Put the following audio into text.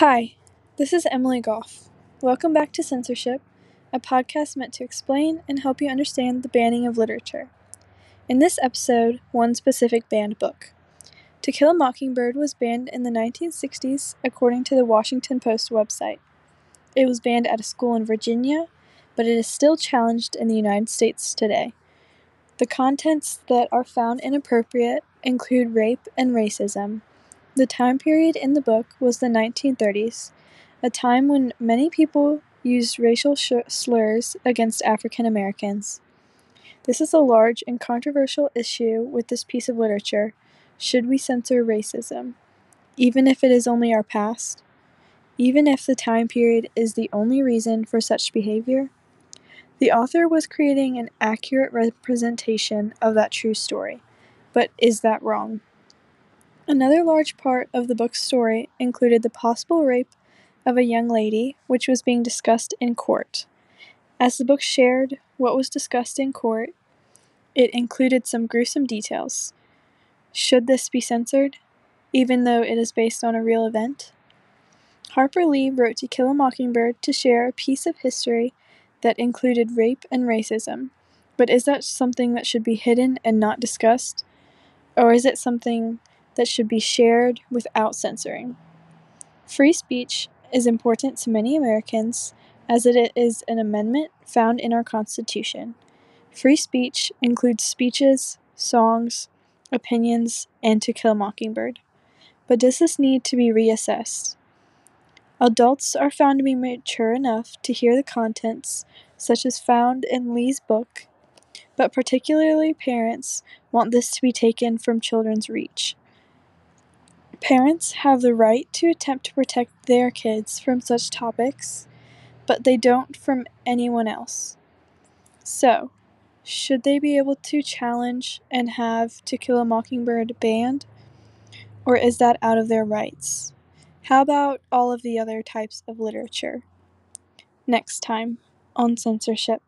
Hi, this is Emily Goff. Welcome back to Censorship, a podcast meant to explain and help you understand the banning of literature. In this episode, one specific banned book. To Kill a Mockingbird was banned in the 1960s, according to the Washington Post website. It was banned at a school in Virginia, but it is still challenged in the United States today. The contents that are found inappropriate include rape and racism. The time period in the book was the 1930s, a time when many people used racial sh- slurs against African Americans. This is a large and controversial issue with this piece of literature. Should we censor racism? Even if it is only our past? Even if the time period is the only reason for such behavior? The author was creating an accurate representation of that true story, but is that wrong? Another large part of the book's story included the possible rape of a young lady, which was being discussed in court. As the book shared what was discussed in court, it included some gruesome details. Should this be censored, even though it is based on a real event? Harper Lee wrote To Kill a Mockingbird to share a piece of history that included rape and racism. But is that something that should be hidden and not discussed? Or is it something that should be shared without censoring? Free speech is important to many Americans as it is an amendment found in our Constitution. Free speech includes speeches, songs, opinions, and To Kill a Mockingbird. But does this need to be reassessed? Adults are found to be mature enough to hear the contents, such as found in Lee's book, but particularly parents want this to be taken from children's reach. Parents have the right to attempt to protect their kids from such topics, but they don't from anyone else. So, should they be able to challenge and have To Kill a Mockingbird banned? Or is that out of their rights? How about all of the other types of literature? Next time on censorship.